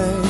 catch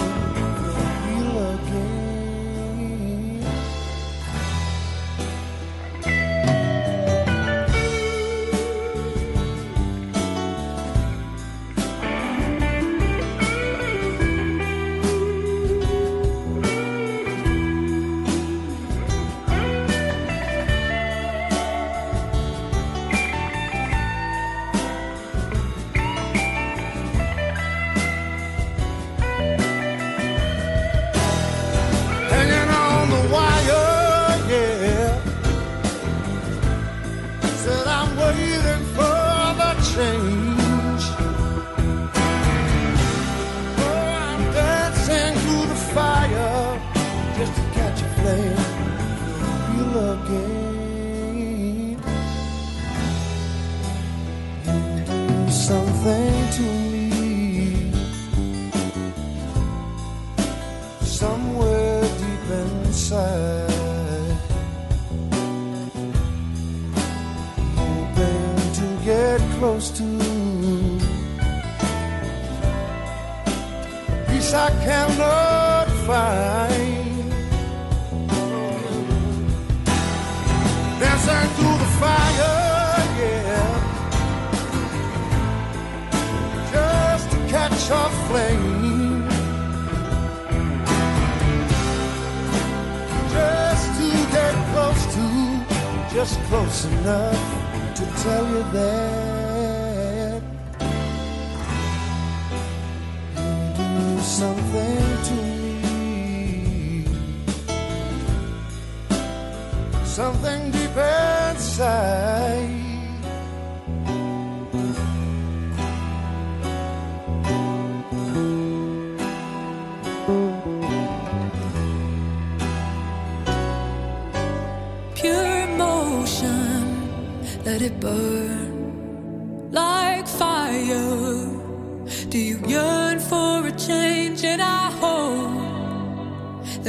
enough to tell you that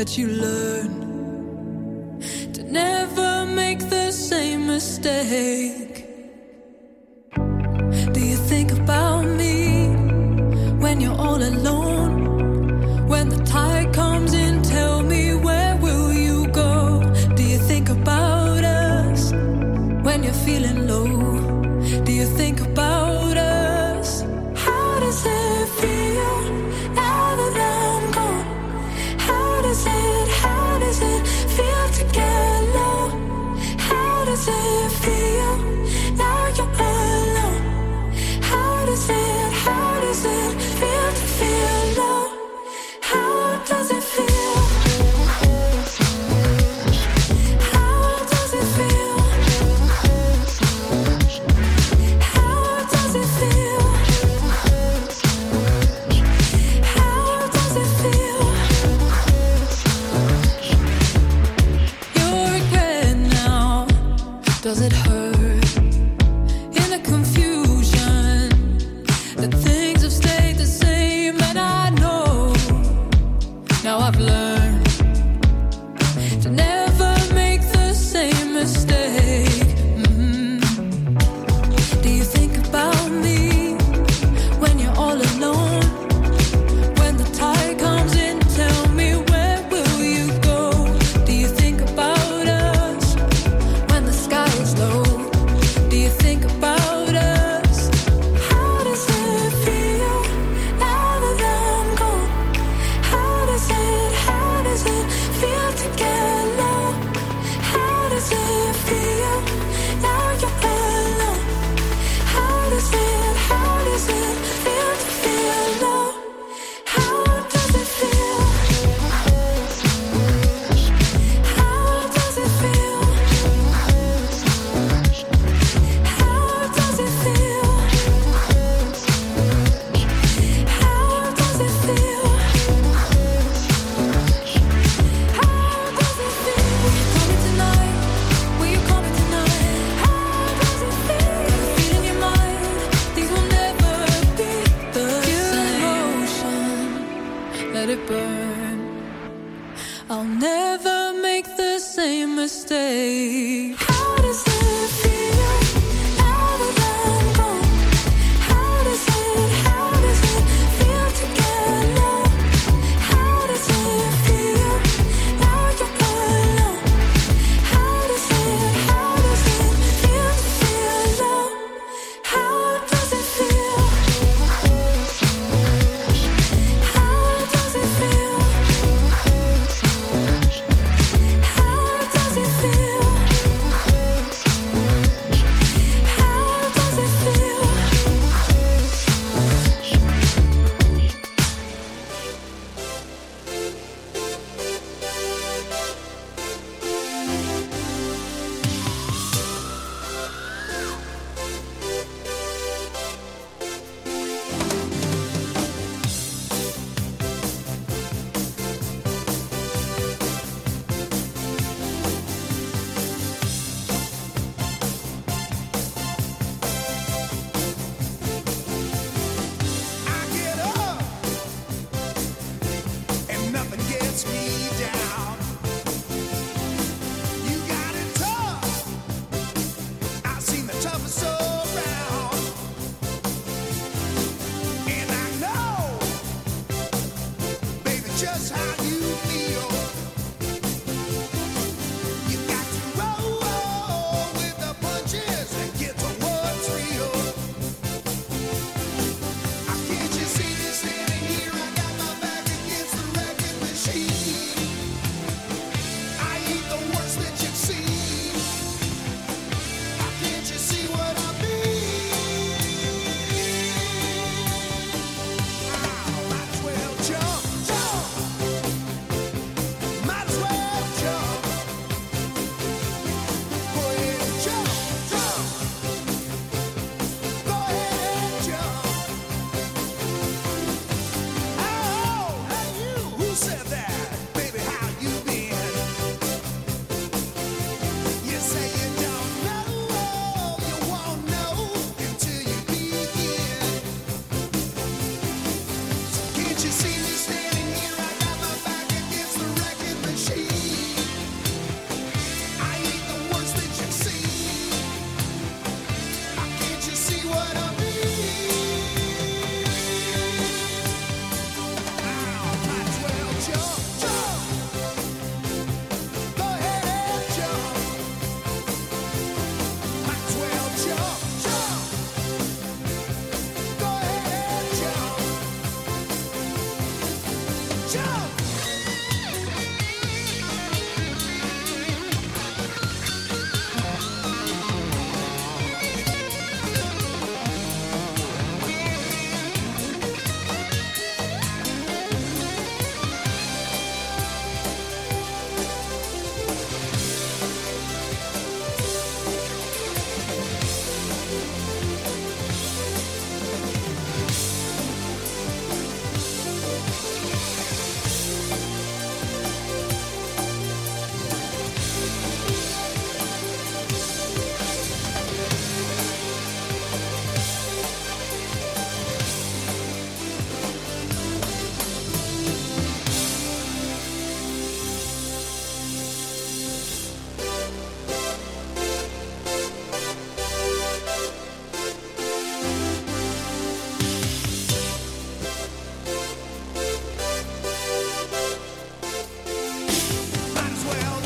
that you learn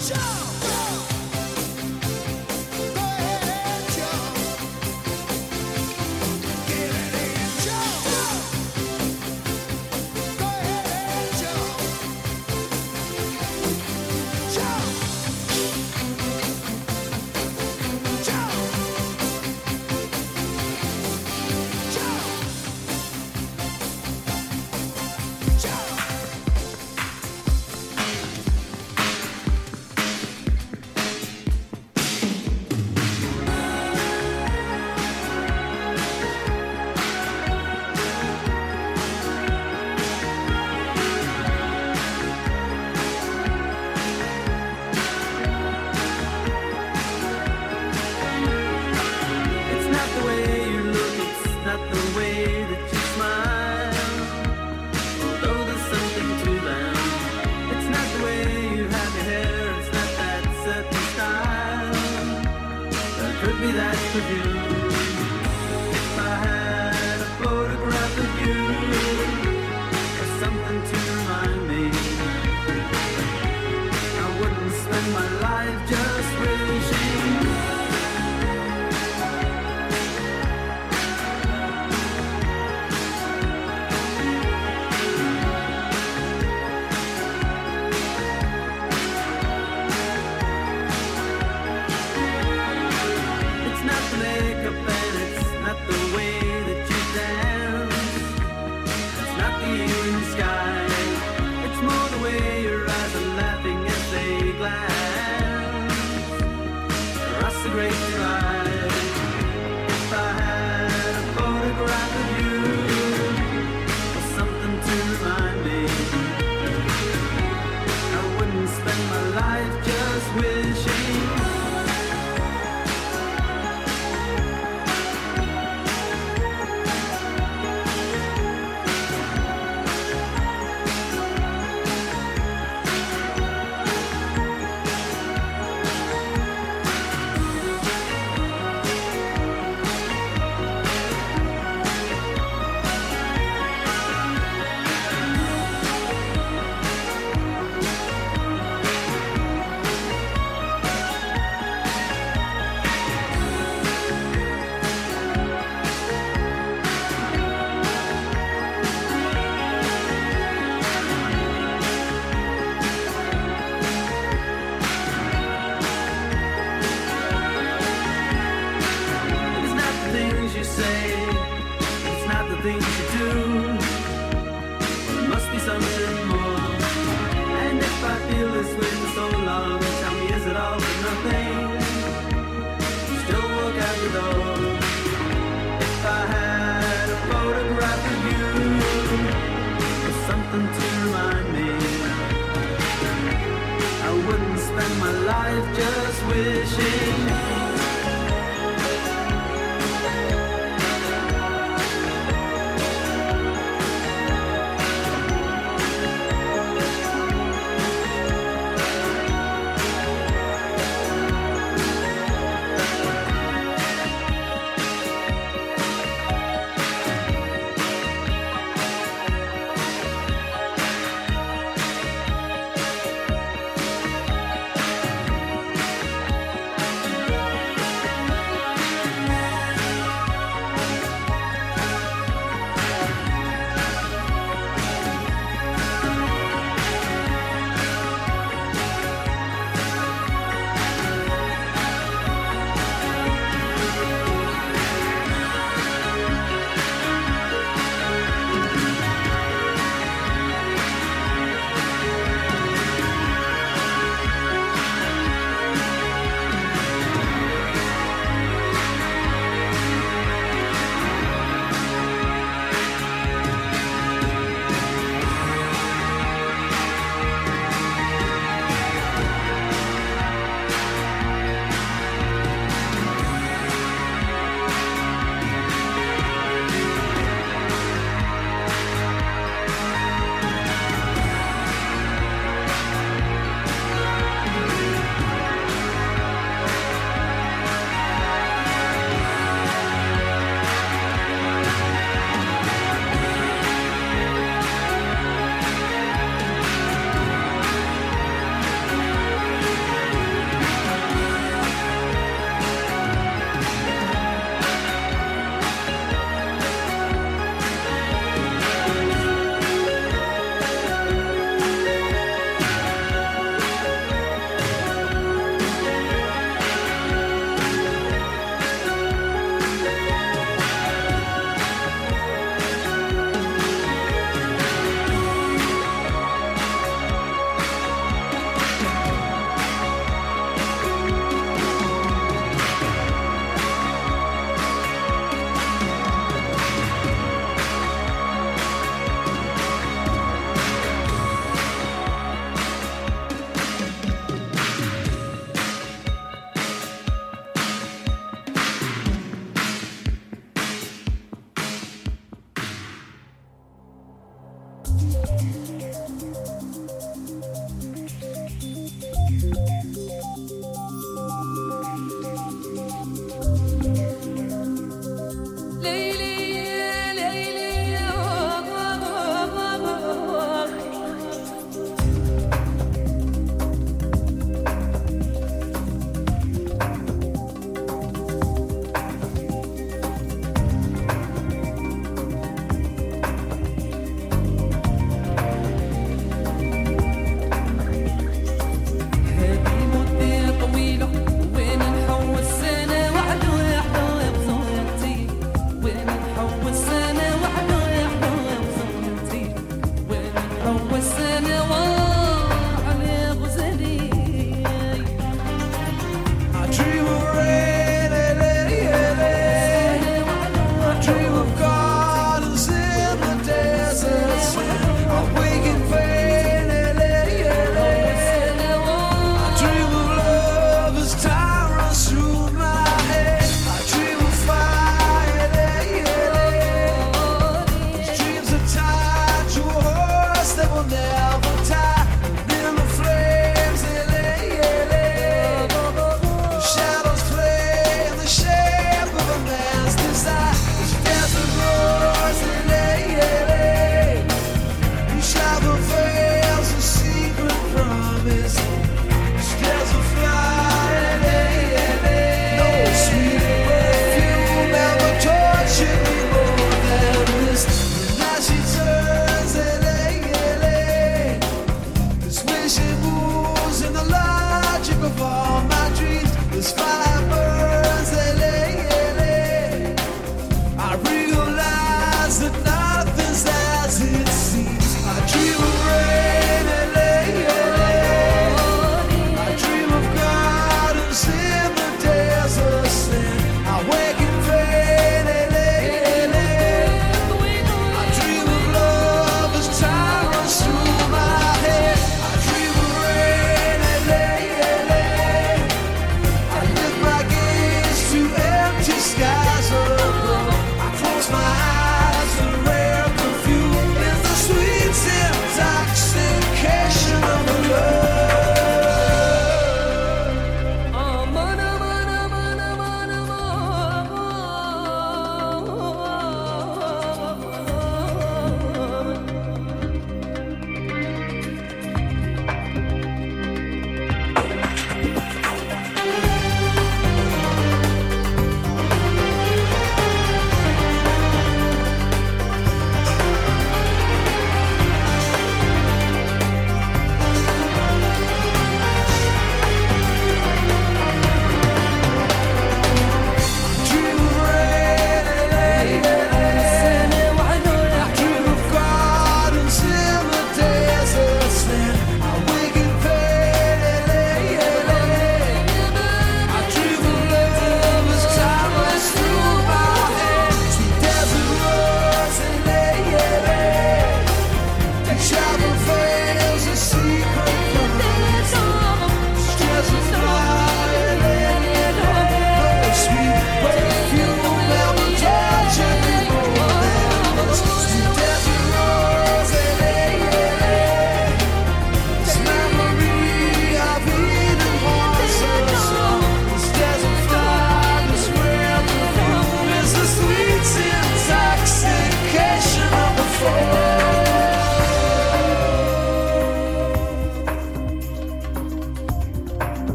as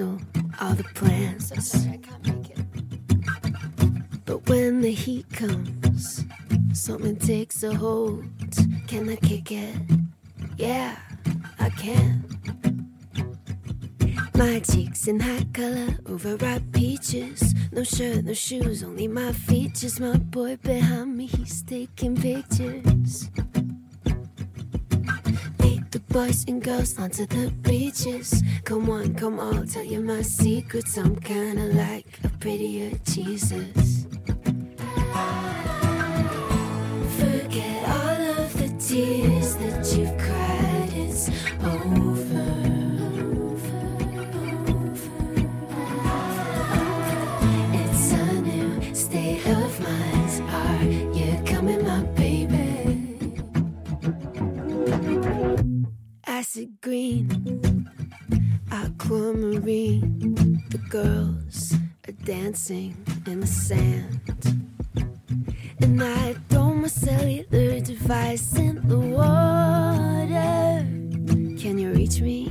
cancel all the plans. But when the heat comes, something takes a hold. Can I kick it? Yeah, I can. My cheeks in high color, overripe peaches. No shirt, no shoes, only my features. My boy behind me, he's taking pictures. Boys and girls onto the beaches. Come on, come on, tell you my secrets. I'm kinda like a prettier Jesus. Forget all of the tears that you've cried. It's over. It's a new state Acid green, aquamarine. The girls are dancing in the sand. And I throw my cellular device in the water. Can you reach me?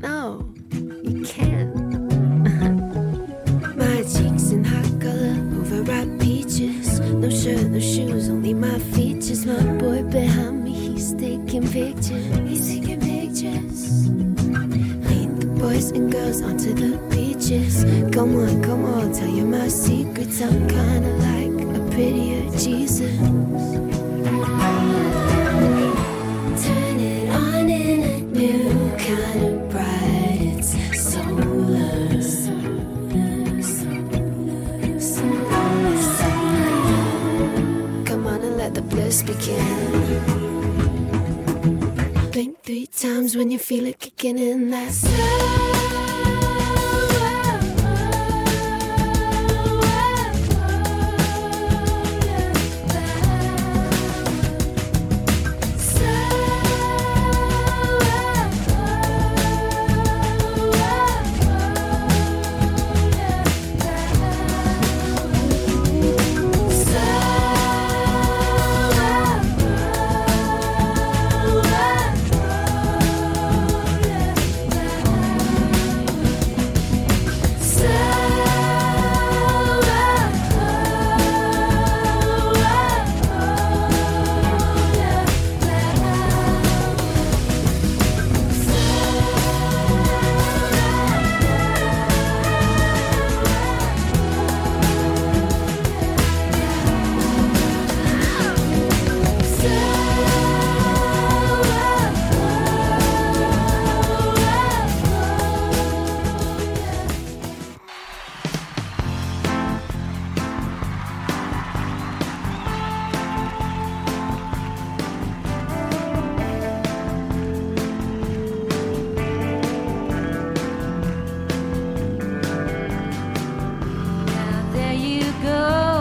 No, you can't. my cheeks in hot color, overripe peaches. No shirt, no shoes, only my features. My boy behind me, he's taking pictures. He's taking Lead the boys and girls onto the beaches. Come on, come on, tell you my secrets. I'm kinda like a prettier Jesus. Turn it on in a new kind of bright. It's solar. Come on and let the bliss begin. When you feel it kicking in. That's go.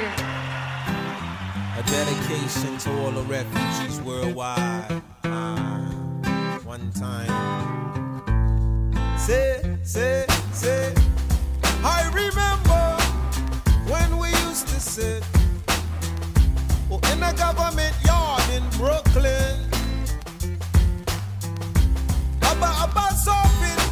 A dedication to all the refugees worldwide. Uh, one time. Say, say, say. I remember when we used to sit oh, in a government yard in Brooklyn. Abba, Abba, surfing.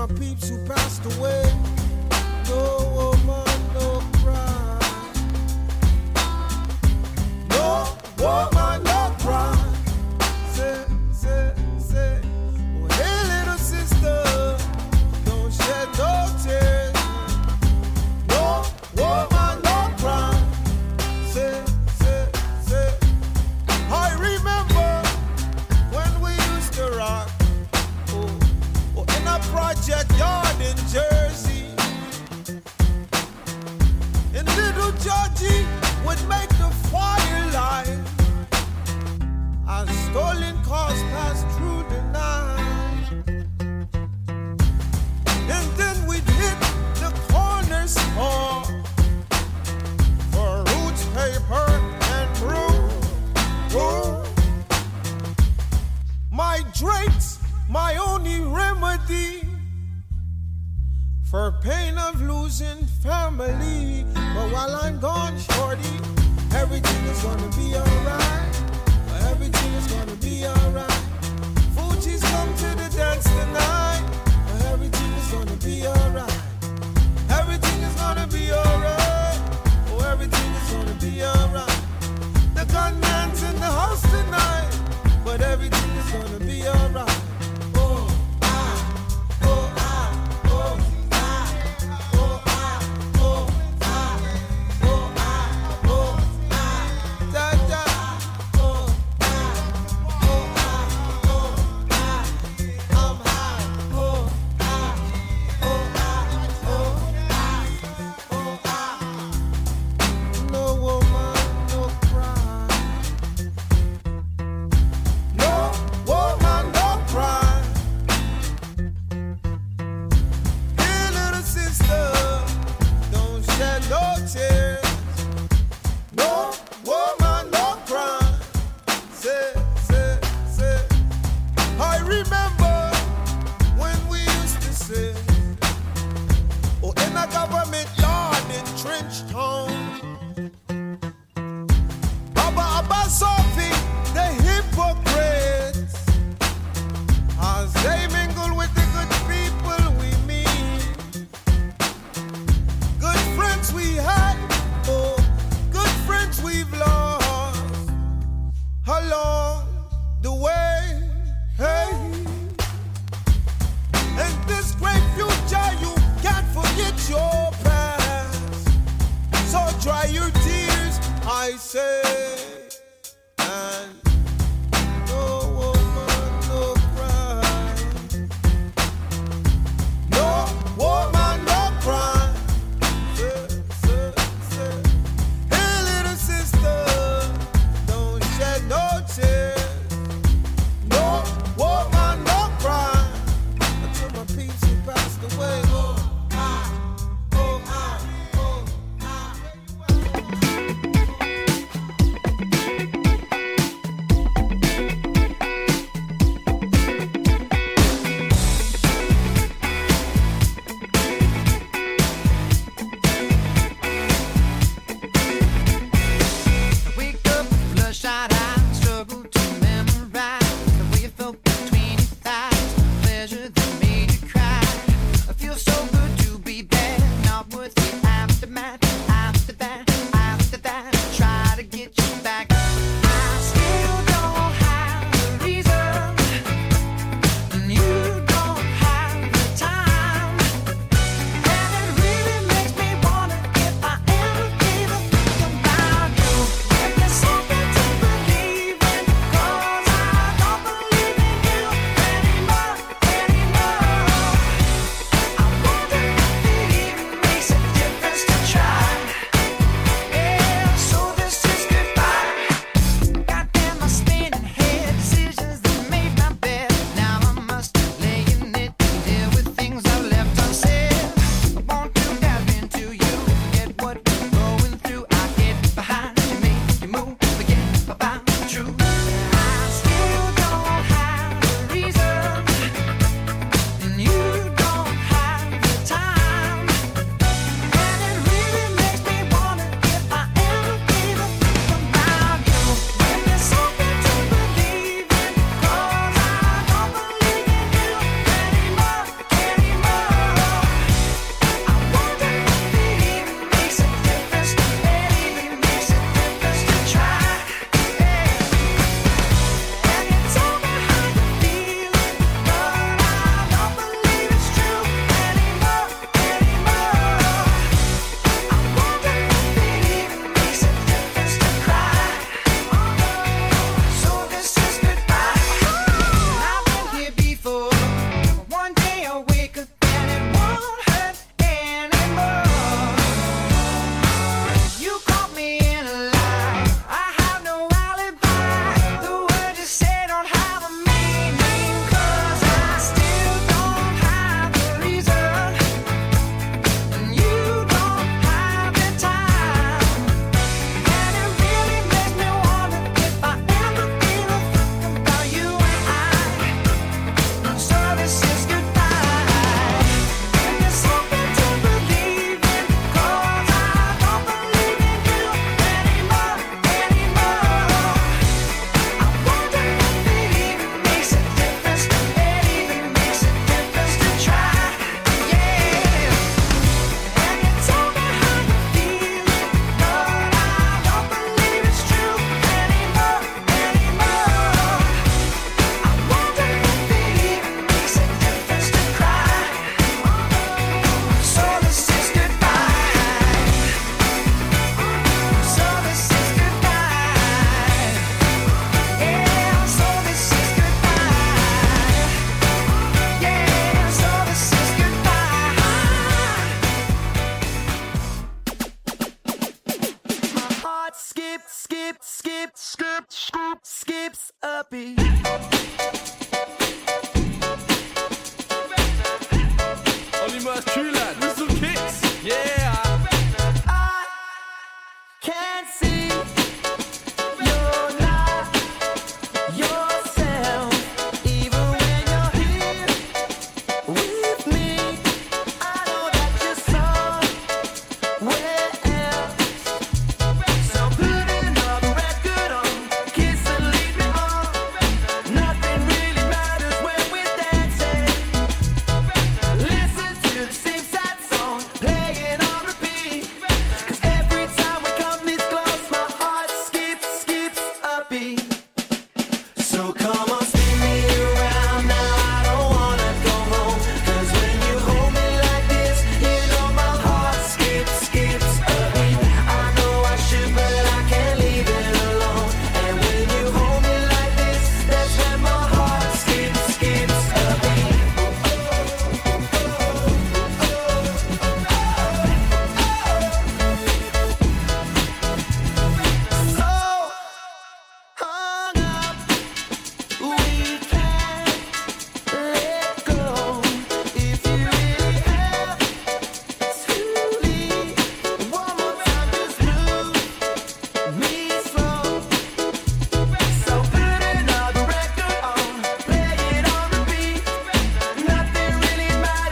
my peeps who passed away. for pain of losing family. But while I'm gone, shorty, everything is gonna be alright. Everything is gonna be alright. Fugees come to the dance tonight. Everything is gonna be alright. Everything is gonna be alright. Oh, everything is gonna be alright. The gunman's in the house tonight, but everything is gonna be alright.